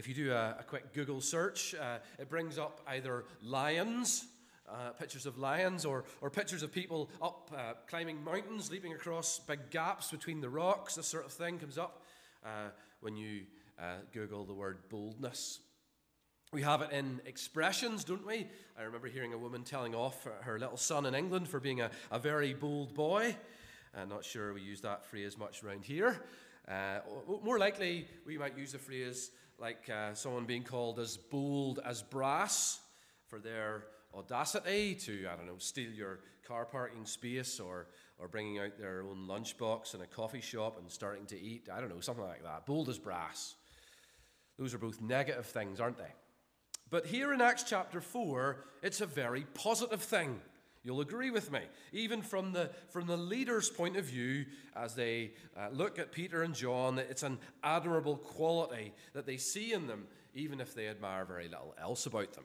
If you do a, a quick Google search, uh, it brings up either lions, uh, pictures of lions, or, or pictures of people up uh, climbing mountains, leaping across big gaps between the rocks. This sort of thing comes up uh, when you uh, Google the word boldness. We have it in expressions, don't we? I remember hearing a woman telling off her little son in England for being a, a very bold boy. I'm not sure we use that phrase much around here. Uh, more likely, we might use the phrase like uh, someone being called as bold as brass for their audacity to, I don't know, steal your car parking space or, or bringing out their own lunchbox in a coffee shop and starting to eat. I don't know, something like that. Bold as brass. Those are both negative things, aren't they? But here in Acts chapter 4, it's a very positive thing. You'll agree with me. Even from the, from the leader's point of view, as they uh, look at Peter and John, it's an admirable quality that they see in them, even if they admire very little else about them.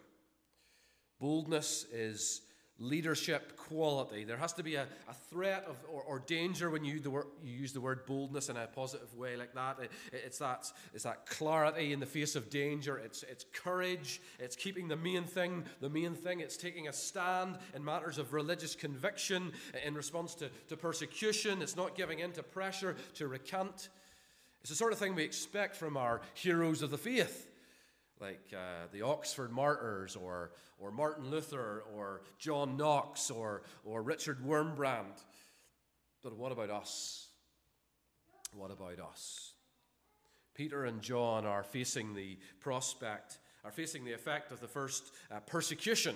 Boldness is leadership quality. There has to be a, a threat of, or, or danger when you, the word, you use the word boldness in a positive way like that. It, it's, that. it's that clarity in the face of danger. It's, it's courage. It's keeping the main thing the main thing. It's taking a stand in matters of religious conviction in response to, to persecution. It's not giving in to pressure to recant. It's the sort of thing we expect from our heroes of the faith like uh, the Oxford Martyrs or, or Martin Luther or John Knox or, or Richard Wurmbrand. But what about us? What about us? Peter and John are facing the prospect, are facing the effect of the first uh, persecution,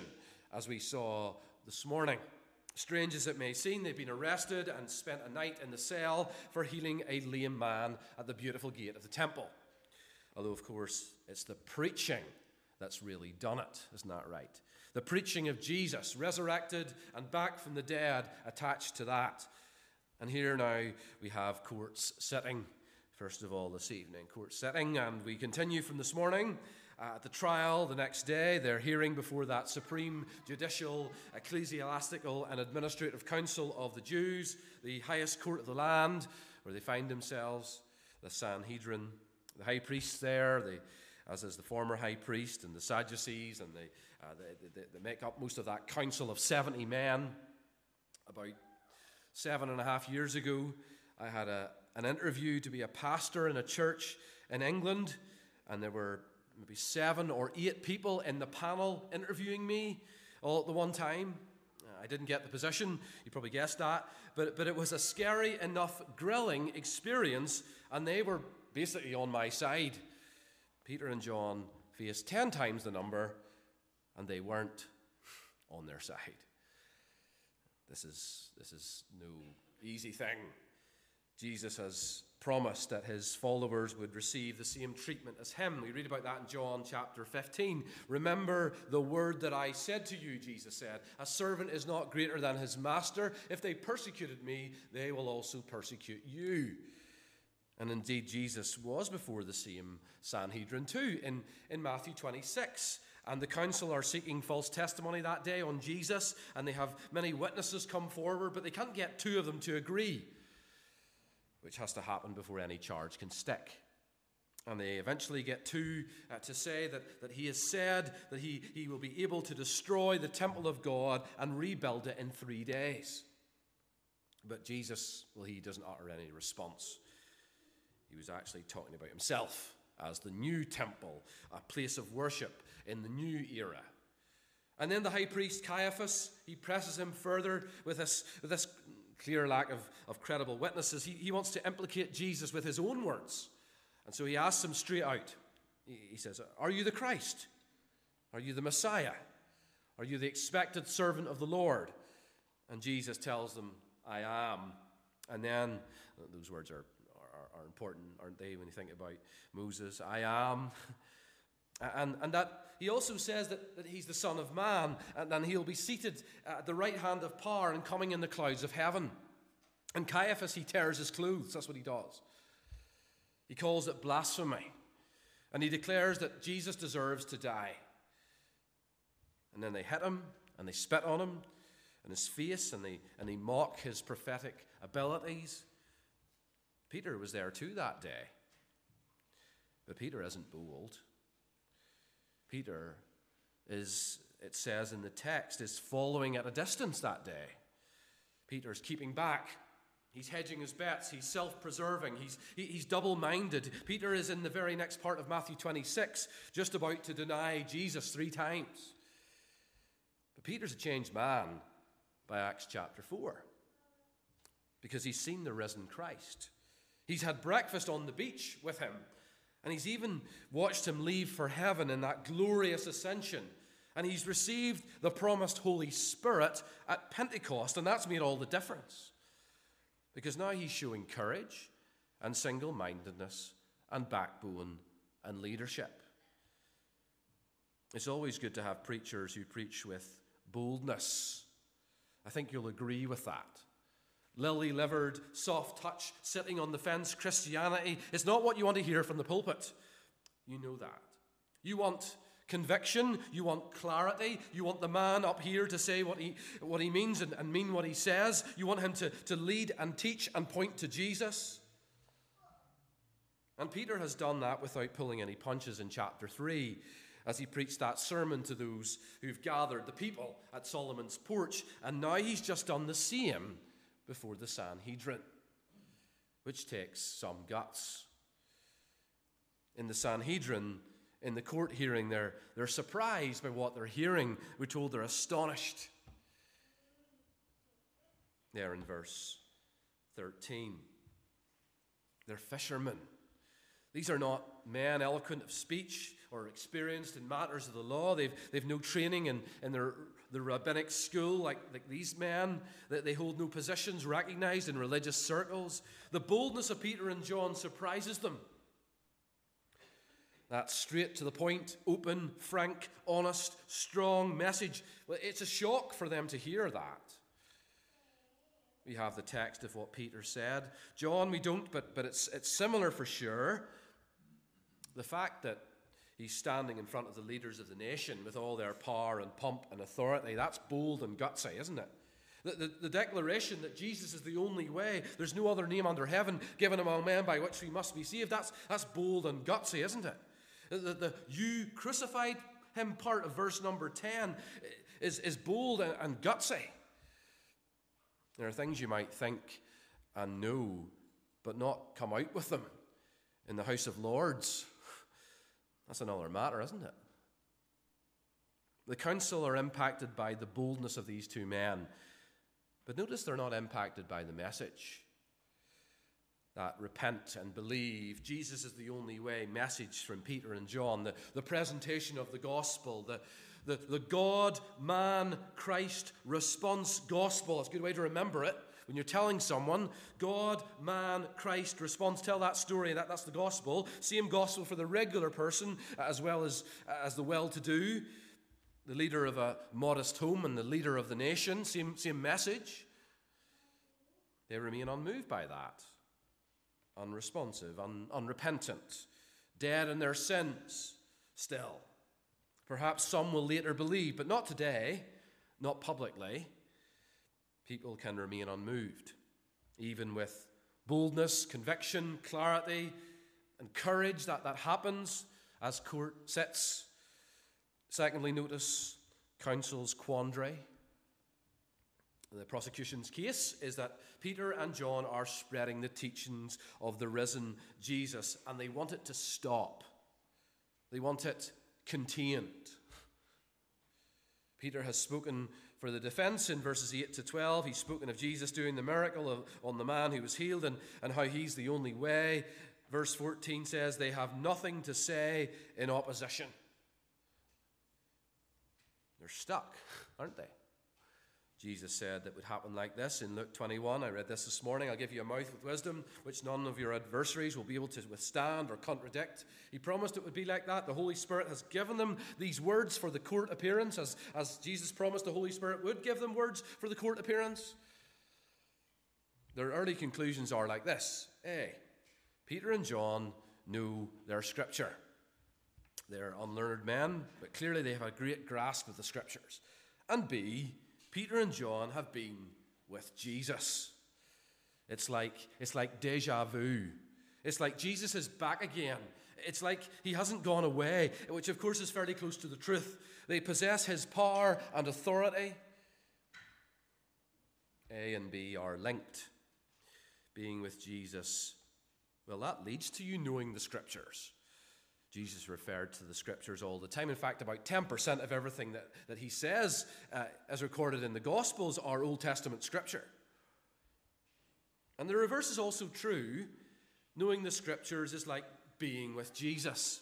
as we saw this morning. Strange as it may seem, they've been arrested and spent a night in the cell for healing a lame man at the beautiful gate of the temple. Although, of course, it's the preaching that's really done it. Isn't that right? The preaching of Jesus, resurrected and back from the dead, attached to that. And here now we have courts sitting, first of all, this evening. Court sitting, and we continue from this morning. Uh, at the trial the next day, they're hearing before that supreme judicial, ecclesiastical, and administrative council of the Jews, the highest court of the land, where they find themselves, the Sanhedrin the high priest there, the, as is the former high priest, and the Sadducees, and they, uh, they, they, they make up most of that council of 70 men. About seven and a half years ago, I had a, an interview to be a pastor in a church in England, and there were maybe seven or eight people in the panel interviewing me all at the one time. I didn't get the position, you probably guessed that, but, but it was a scary enough grilling experience, and they were basically on my side. Peter and John faced 10 times the number, and they weren't on their side. This is, this is no easy thing. Jesus has promised that his followers would receive the same treatment as him. We read about that in John chapter 15. Remember the word that I said to you, Jesus said. A servant is not greater than his master. If they persecuted me, they will also persecute you. And indeed, Jesus was before the same Sanhedrin too in, in Matthew 26. And the council are seeking false testimony that day on Jesus, and they have many witnesses come forward, but they can't get two of them to agree, which has to happen before any charge can stick. And they eventually get two uh, to say that, that he has said that he, he will be able to destroy the temple of God and rebuild it in three days. But Jesus, well, he doesn't utter any response. He was actually talking about himself as the new temple, a place of worship in the new era. And then the high priest Caiaphas, he presses him further with this, with this clear lack of, of credible witnesses. He, he wants to implicate Jesus with his own words. And so he asks him straight out. He, he says, Are you the Christ? Are you the Messiah? Are you the expected servant of the Lord? And Jesus tells them, I am. And then, those words are are, important, aren't they, when you think about Moses? I am. And, and that he also says that, that he's the Son of Man, and then he'll be seated at the right hand of power and coming in the clouds of heaven. And Caiaphas, he tears his clothes. That's what he does. He calls it blasphemy. And he declares that Jesus deserves to die. And then they hit him, and they spit on him, and his face, and they, and they mock his prophetic abilities. Peter was there too that day. But Peter isn't bold. Peter is, it says in the text, is following at a distance that day. Peter's keeping back. He's hedging his bets. He's self preserving. He's, he, he's double minded. Peter is in the very next part of Matthew 26, just about to deny Jesus three times. But Peter's a changed man by Acts chapter 4 because he's seen the risen Christ. He's had breakfast on the beach with him, and he's even watched him leave for heaven in that glorious ascension. And he's received the promised Holy Spirit at Pentecost, and that's made all the difference. Because now he's showing courage and single mindedness and backbone and leadership. It's always good to have preachers who preach with boldness. I think you'll agree with that. Lily livered, soft touch, sitting on the fence Christianity is not what you want to hear from the pulpit. You know that. You want conviction, you want clarity, you want the man up here to say what he, what he means and, and mean what he says. You want him to, to lead and teach and point to Jesus. And Peter has done that without pulling any punches in chapter 3 as he preached that sermon to those who've gathered the people at Solomon's porch. And now he's just done the same before the Sanhedrin, which takes some guts. In the Sanhedrin, in the court hearing, they're, they're surprised by what they're hearing. We're told they're astonished. There in verse 13. They're fishermen. These are not men eloquent of speech or experienced in matters of the law. They've, they've no training in, in their, the rabbinic school like, like these men. They, they hold no positions recognized in religious circles. The boldness of Peter and John surprises them. That straight to the point, open, frank, honest, strong message. Well, it's a shock for them to hear that. We have the text of what Peter said. John, we don't, but, but it's, it's similar for sure. The fact that he's standing in front of the leaders of the nation with all their power and pomp and authority, that's bold and gutsy, isn't it? The, the, the, declaration that Jesus is the only way, there's no other name under heaven given among men by which we must be saved, that's, that's bold and gutsy, isn't it? The, the, the you crucified him part of verse number 10 eh, is, is bold and, and gutsy. There are things you might think and know, but not come out with them in the House of Lords that's another matter, isn't it? The council are impacted by the boldness of these two men, but notice they're not impacted by the message. That repent and believe, Jesus is the only way message from Peter and John, the, the presentation of the gospel, the, the, the God, man, Christ response gospel. It's a good way to remember it. When you're telling someone, God, man, Christ, response, tell that story, that, that's the gospel. Same gospel for the regular person as well as, as the well to do, the leader of a modest home and the leader of the nation, same, same message. They remain unmoved by that, unresponsive, un, unrepentant, dead in their sins still. Perhaps some will later believe, but not today, not publicly people can remain unmoved, even with boldness, conviction, clarity, and courage that, that happens as court sits. Secondly, notice council's quandary. The prosecution's case is that Peter and John are spreading the teachings of the risen Jesus, and they want it to stop. They want it contained. Peter has spoken for the defense in verses 8 to 12. He's spoken of Jesus doing the miracle of, on the man who was healed and, and how he's the only way. Verse 14 says, They have nothing to say in opposition. They're stuck, aren't they? Jesus said that would happen like this in Luke 21. I read this this morning. I'll give you a mouth with wisdom, which none of your adversaries will be able to withstand or contradict. He promised it would be like that. The Holy Spirit has given them these words for the court appearance, as, as Jesus promised the Holy Spirit would give them words for the court appearance. Their early conclusions are like this A. Peter and John knew their scripture. They're unlearned men, but clearly they have a great grasp of the scriptures. And B, Peter and John have been with Jesus. It's like, it's like deja vu. It's like Jesus is back again It's like he hasn't gone away, which of course is fairly close to the truth. They possess his power and authority. A and B are linked. Being with Jesus, well, that leads to you knowing the scriptures. Jesus referred to the scriptures all the time. In fact, about 10% of everything that, that he says, uh, as recorded in the Gospels, are Old Testament scripture. And the reverse is also true. Knowing the scriptures is like being with Jesus.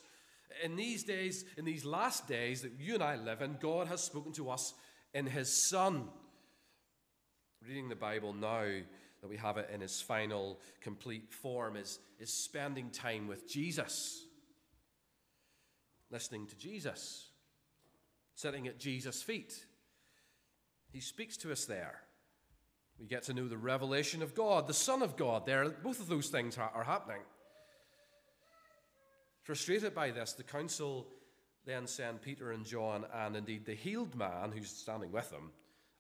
In these days, in these last days that you and I live in, God has spoken to us in his Son. Reading the Bible now, that we have it in its final, complete form, is, is spending time with Jesus listening to Jesus, sitting at Jesus' feet. He speaks to us there. We get to know the revelation of God, the Son of God. There, both of those things are, happening. Frustrated by this, the council then send Peter and John, and indeed the healed man who's standing with them,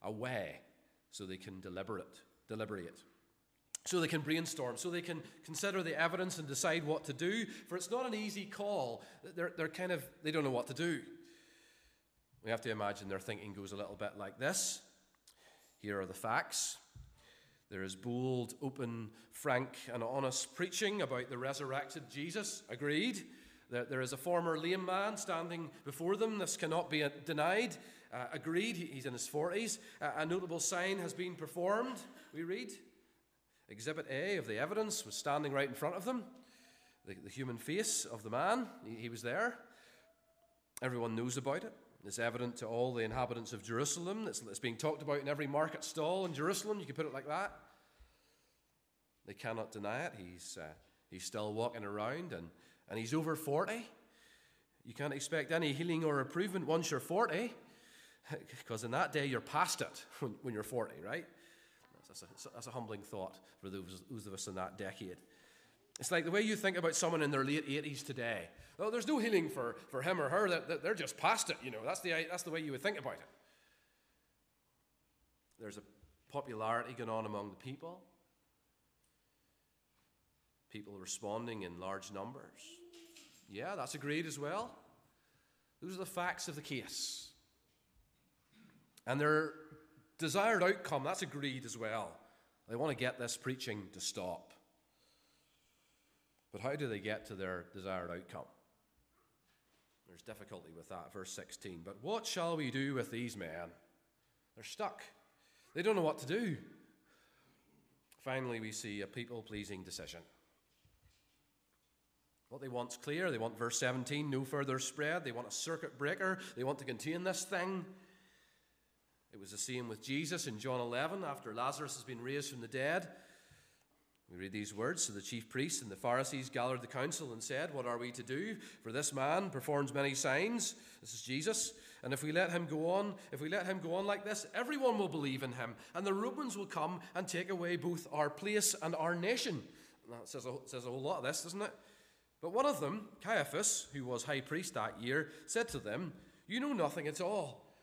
away so they can deliberate, deliberate so they can brainstorm, so they can consider the evidence and decide what to do. For it's not an easy call. They're, they're kind of, they don't know what to do. We have to imagine their thinking goes a little bit like this. Here are the facts. There is bold, open, frank, and honest preaching about the resurrected Jesus. Agreed. There, there is a former lame man standing before them. This cannot be denied. Uh, agreed. He's in his 40s. Uh, a notable sign has been performed, we read. Exhibit A of the evidence was standing right in front of them. The, the human face of the man, he, he was there. Everyone knows about it. It's evident to all the inhabitants of Jerusalem. It's, it's being talked about in every market stall in Jerusalem. You can put it like that. They cannot deny it. He's, uh, he's still walking around and, and he's over 40. You can't expect any healing or improvement once you're 40, because in that day you're past it when, when you're 40, right? That's a, that's a humbling thought for those, of us in that decade. It's like the way you think about someone in their late 80s today. Oh, there's no healing for, for him or her. That, They're just past it, you know. That's the, that's the way you would think about it. There's a popularity going on among the people. People responding in large numbers. Yeah, that's agreed as well. Those are the facts of the case. And they're desired outcome, that's agreed as well. They want to get this preaching to stop. But how do they get to their desired outcome? There's difficulty with that, verse 16. But what shall we do with these men? They're stuck. They don't know what to do. Finally, we see a people pleasing decision. What they want's clear. They want verse 17, no further spread. They want a circuit breaker. They want to contain this thing. It was the same with Jesus in John 11 after Lazarus has been raised from the dead. We read these words So the chief priests and the Pharisees gathered the council and said, What are we to do? For this man performs many signs. This is Jesus. And if we let him go on, if we let him go on like this, everyone will believe in him. And the Romans will come and take away both our place and our nation. that says a, says a whole lot of this, doesn't it? But one of them, Caiaphas, who was high priest that year, said to them, You know nothing at all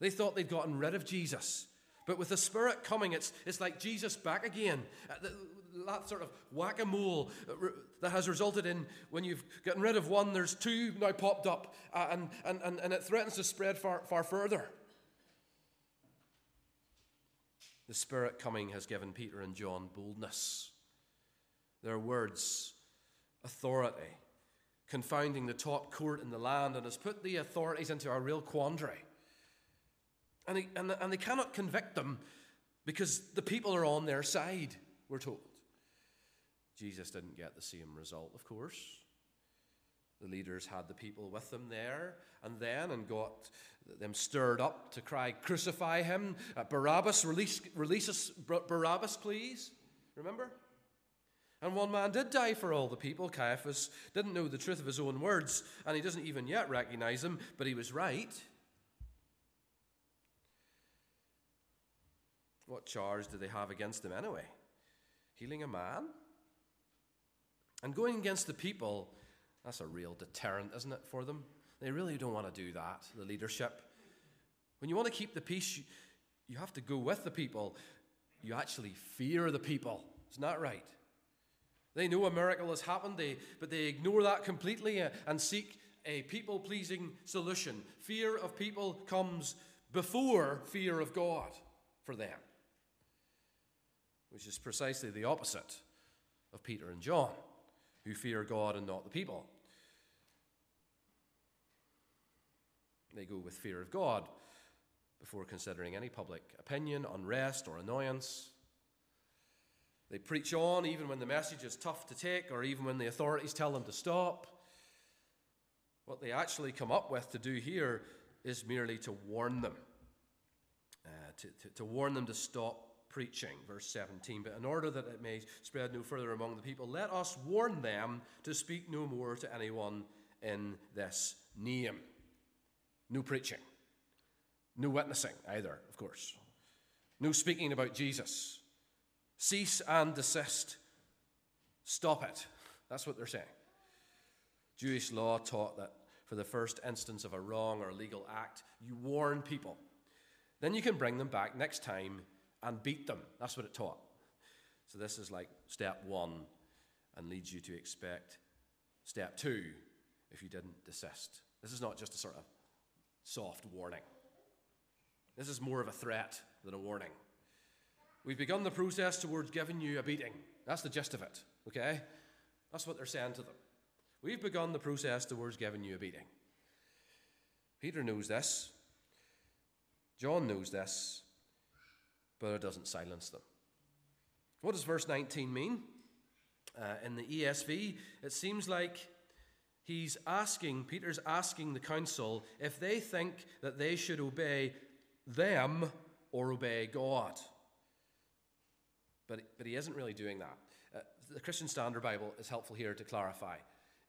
They thought they'd gotten rid of Jesus. But with the Spirit coming, it's, it's like Jesus back again. Uh, that sort of whack a mole that has resulted in when you've gotten rid of one, there's two now popped up, uh, and, and, and, and it threatens to spread far, far further. The Spirit coming has given Peter and John boldness. Their words, authority, confounding the top court in the land, and has put the authorities into a real quandary. And they, and, and they cannot convict them because the people are on their side, we're told. Jesus didn't get the same result, of course. The leaders had the people with them there and then and got them stirred up to cry, Crucify him. Uh, Barabbas, release, release us, Barabbas, please. Remember? And one man did die for all the people. Caiaphas didn't know the truth of his own words, and he doesn't even yet recognize him, but he was right. What charge did they have against him anyway? Healing a man? And going against the people, that's a real deterrent, isn't it, for them? They really don't want to do that, the leadership. When you want to keep the peace, you, have to go with the people. You actually fear the people. Isn't that right? They know a miracle has happened, they, but they ignore that completely uh, and seek a people pleasing solution. Fear of people comes before fear of God for them, which is precisely the opposite of Peter and John, who fear God and not the people. They go with fear of God before considering any public opinion, unrest, or annoyance. They preach on even when the message is tough to take or even when the authorities tell them to stop. What they actually come up with to do here is merely to warn them, uh, to, to, to warn them to stop preaching. Verse 17. But in order that it may spread no further among the people, let us warn them to speak no more to anyone in this name. No preaching. No witnessing either, of course. No speaking about Jesus. Cease and desist. Stop it. That's what they're saying. Jewish law taught that for the first instance of a wrong or illegal act, you warn people. Then you can bring them back next time and beat them. That's what it taught. So this is like step one and leads you to expect step two if you didn't desist. This is not just a sort of soft warning. This is more of a threat than a warning. We've begun the process towards giving you a beating. That's the gist of it, okay? That's what they're saying to them. We've begun the process towards giving you a beating. Peter knows this. John knows this, but it doesn't silence them. What does verse 19 mean? Uh, in the ESV, it seems like he's asking, Peter's asking the council if they think that they should obey them or obey God. But, but he isn't really doing that. Uh, the Christian Standard Bible is helpful here to clarify.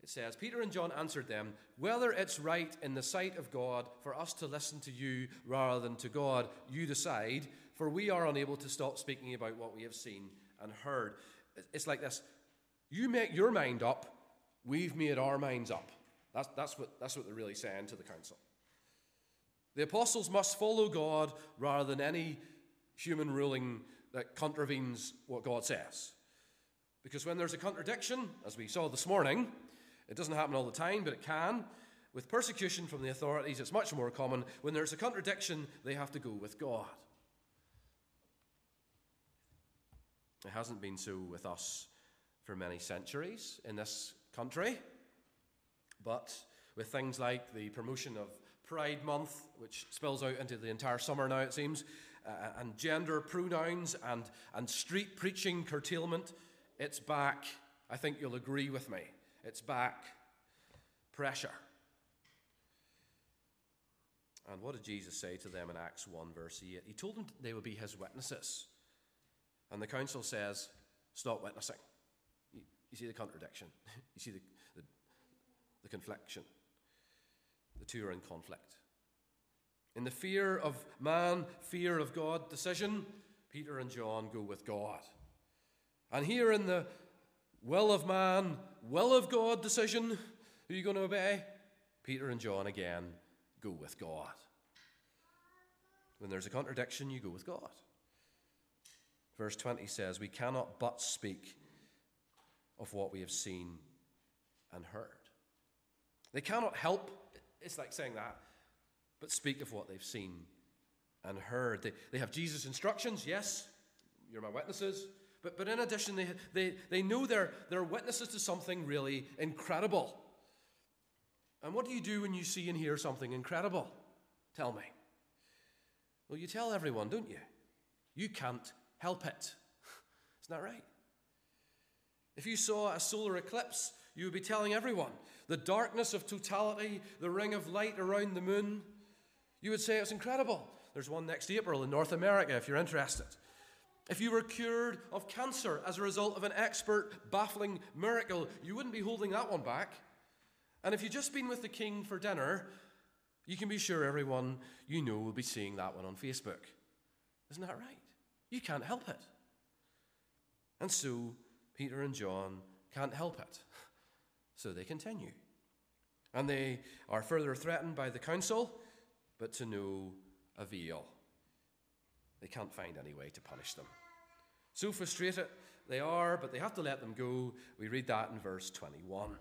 It says, Peter and John answered them, Whether it's right in the sight of God for us to listen to you rather than to God, you decide, for we are unable to stop speaking about what we have seen and heard. It's like this you make your mind up, we've made our minds up. That's, that's, what, that's what they're really saying to the council. The apostles must follow God rather than any human ruling that contravenes what God says. Because when there's a contradiction, as we saw this morning, it doesn't happen all the time, but it can. With persecution from the authorities, it's much more common. When there's a contradiction, they have to go with God. It hasn't been so with us for many centuries in this country, but with things like the promotion of Pride Month, which spills out into the entire summer now, it seems, uh, and gender pronouns and, and street preaching curtailment, it's back. I think you'll agree with me. It's back. Pressure. And what did Jesus say to them in Acts 1, verse 8? He told them they would be his witnesses. And the council says, stop witnessing. You, you see the contradiction, you see the, the, the confliction. The two are in conflict. In the fear of man, fear of God decision, Peter and John go with God. And here in the will of man, will of God decision, who are you going to obey? Peter and John again go with God. When there's a contradiction, you go with God. Verse 20 says, We cannot but speak of what we have seen and heard. They cannot help, it's like saying that, but speak of what they've seen and heard. They, they have Jesus' instructions, yes, you're my witnesses. But, but in addition, they, they, they know they're, they're witnesses to something really incredible. And what do you do when you see and hear something incredible? Tell me. Well, you tell everyone, don't you? You can't help it. Isn't that right? If you saw a solar eclipse, you would be telling everyone the darkness of totality, the ring of light around the moon. You would say it's incredible. There's one next April in North America if you're interested. If you were cured of cancer as a result of an expert, baffling miracle, you wouldn't be holding that one back. And if you've just been with the king for dinner, you can be sure everyone you know will be seeing that one on Facebook. Isn't that right? You can't help it. And so Peter and John can't help it. So they continue. And they are further threatened by the council, but to no avail. They can't find any way to punish them. So frustrated they are, but they have to let them go. We read that in verse 21.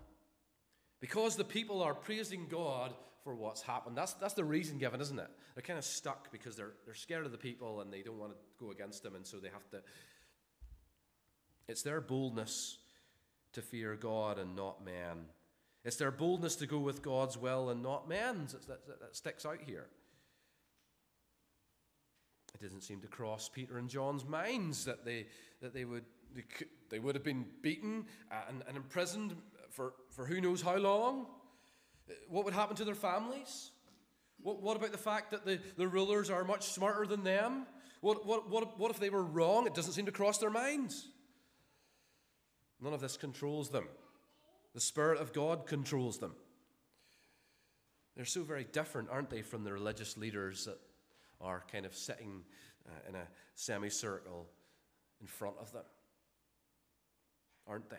Because the people are praising God for what's happened. That's, that's the reason given, isn't it? They're kind of stuck because they're, they're scared of the people and they don't want to go against them, and so they have to. It's their boldness to fear God and not man. It's their boldness to go with God's will and not man's that, that, that sticks out here. It doesn't seem to cross Peter and John's minds that they, that they, would, they, could, they would have been beaten and, and imprisoned for, for who knows how long. What would happen to their families? What, what about the fact that the, the rulers are much smarter than them? What, what, what, what if they were wrong? It doesn't seem to cross their minds. None of this controls them. The Spirit of God controls them. They're so very different, aren't they, from the religious leaders that are kind of sitting uh, in a semicircle in front of them? Aren't they?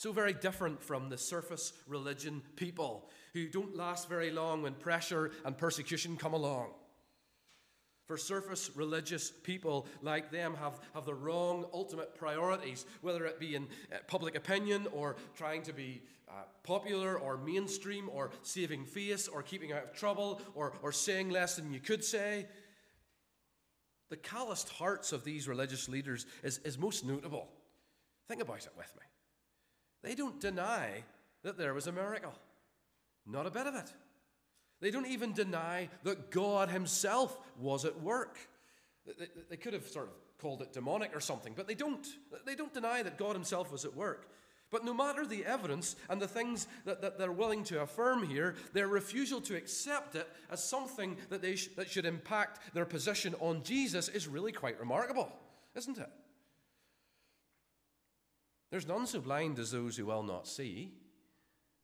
So very different from the surface religion people who don't last very long when pressure and persecution come along. For surface religious people like them have, have the wrong ultimate priorities, whether it be in uh, public opinion or trying to be uh, popular or mainstream or saving face or keeping out of trouble or, or saying less than you could say. The calloused hearts of these religious leaders is, is most notable. Think about it with me. They don't deny that there was a miracle, not a bit of it. They don't even deny that God Himself was at work. They could have sort of called it demonic or something, but they don't. They don't deny that God Himself was at work. But no matter the evidence and the things that, that they're willing to affirm here, their refusal to accept it as something that, they sh- that should impact their position on Jesus is really quite remarkable, isn't it? There's none so blind as those who will not see,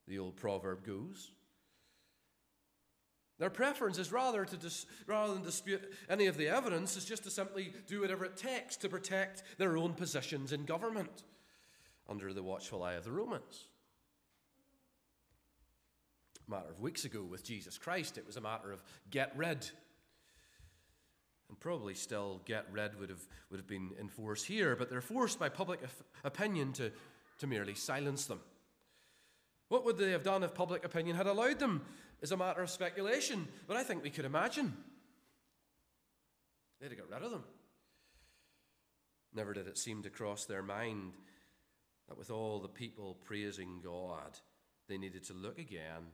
the old proverb goes. Their preference is rather, to dis- rather than dispute any of the evidence, is just to simply do whatever it takes to protect their own positions in government under the watchful eye of the Romans. A matter of weeks ago with Jesus Christ, it was a matter of get rid. And probably still get rid would have, would have been in force here, but they're forced by public opinion to, to merely silence them. What would they have done if public opinion had allowed them is a matter of speculation, but I think we could imagine. They'd have got rid of them. Never did it seem to cross their mind that with all the people praising God, they needed to look again,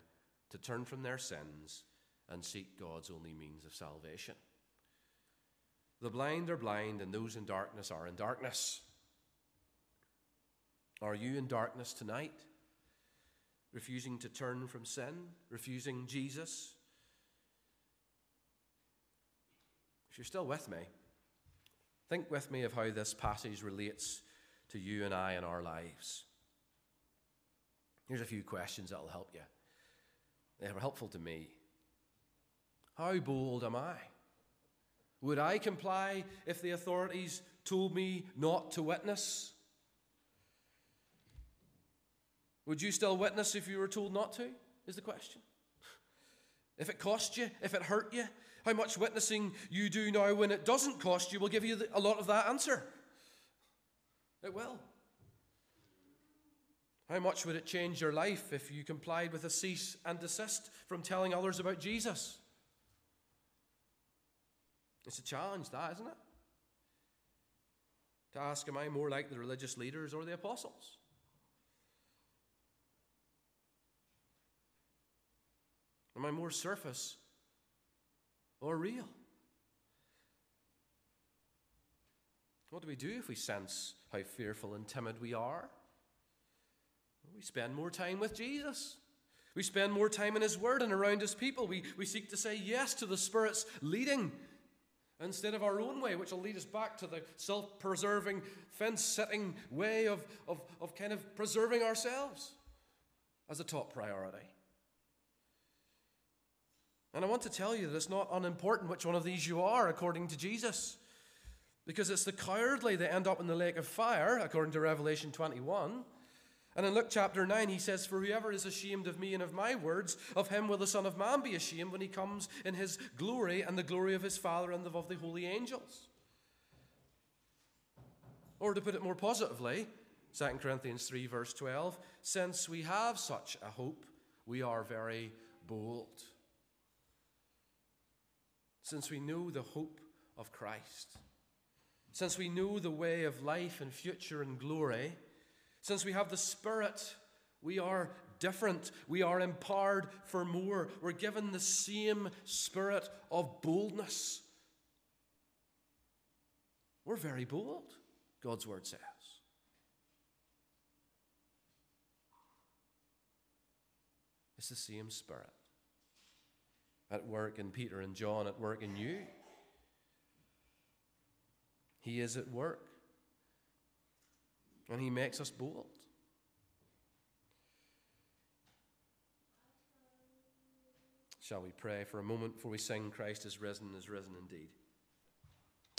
to turn from their sins, and seek God's only means of salvation. The blind are blind, and those in darkness are in darkness. Are you in darkness tonight? refusing to turn from sin, refusing Jesus. If you're still with me, think with me of how this passage relates to you and I in our lives. Here's a few questions that will help you. They were helpful to me. How bold am I? Would I comply if the authorities told me not to witness? Would you still witness if you were told not to? Is the question. If it cost you, if it hurt you, how much witnessing you do now when it doesn't cost you will give you a lot of that answer. It will. How much would it change your life if you complied with a cease and desist from telling others about Jesus? It's a challenge, that, isn't it? To ask, am I more like the religious leaders or the apostles? Am I more surface or real? What do we do if we sense how fearful and timid we are? We spend more time with Jesus. We spend more time in His Word and around His people. We, we seek to say yes to the Spirit's leading instead of our own way, which will lead us back to the self preserving, fence setting way of, of, of kind of preserving ourselves as a top priority. And I want to tell you that it's not unimportant which one of these you are, according to Jesus. Because it's the cowardly that end up in the lake of fire, according to Revelation 21. And in Luke chapter 9, he says, For whoever is ashamed of me and of my words, of him will the Son of Man be ashamed when he comes in his glory and the glory of his Father and of the holy angels. Or to put it more positively, 2 Corinthians 3, verse 12, since we have such a hope, we are very bold. Since we know the hope of Christ, since we know the way of life and future and glory, since we have the Spirit, we are different. We are empowered for more. We're given the same spirit of boldness. We're very bold, God's word says. It's the same spirit at work in Peter and John, at work in you. He is at work and He makes us bold. Shall we pray for a moment before we sing Christ is risen, is risen indeed?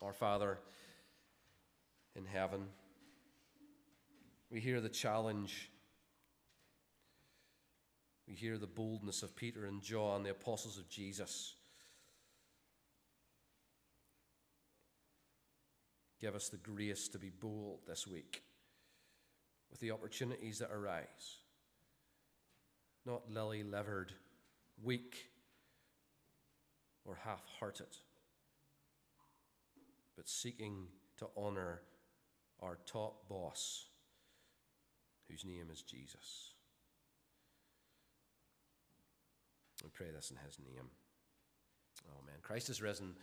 Our Father in heaven, we hear the challenge. We hear the boldness of Peter and John, the apostles of Jesus. Give us the grace to be bold this week with the opportunities that arise. Not lily livered, weak, or half hearted, but seeking to honor our top boss, whose name is Jesus. We pray this in his name. Amen. Christ is risen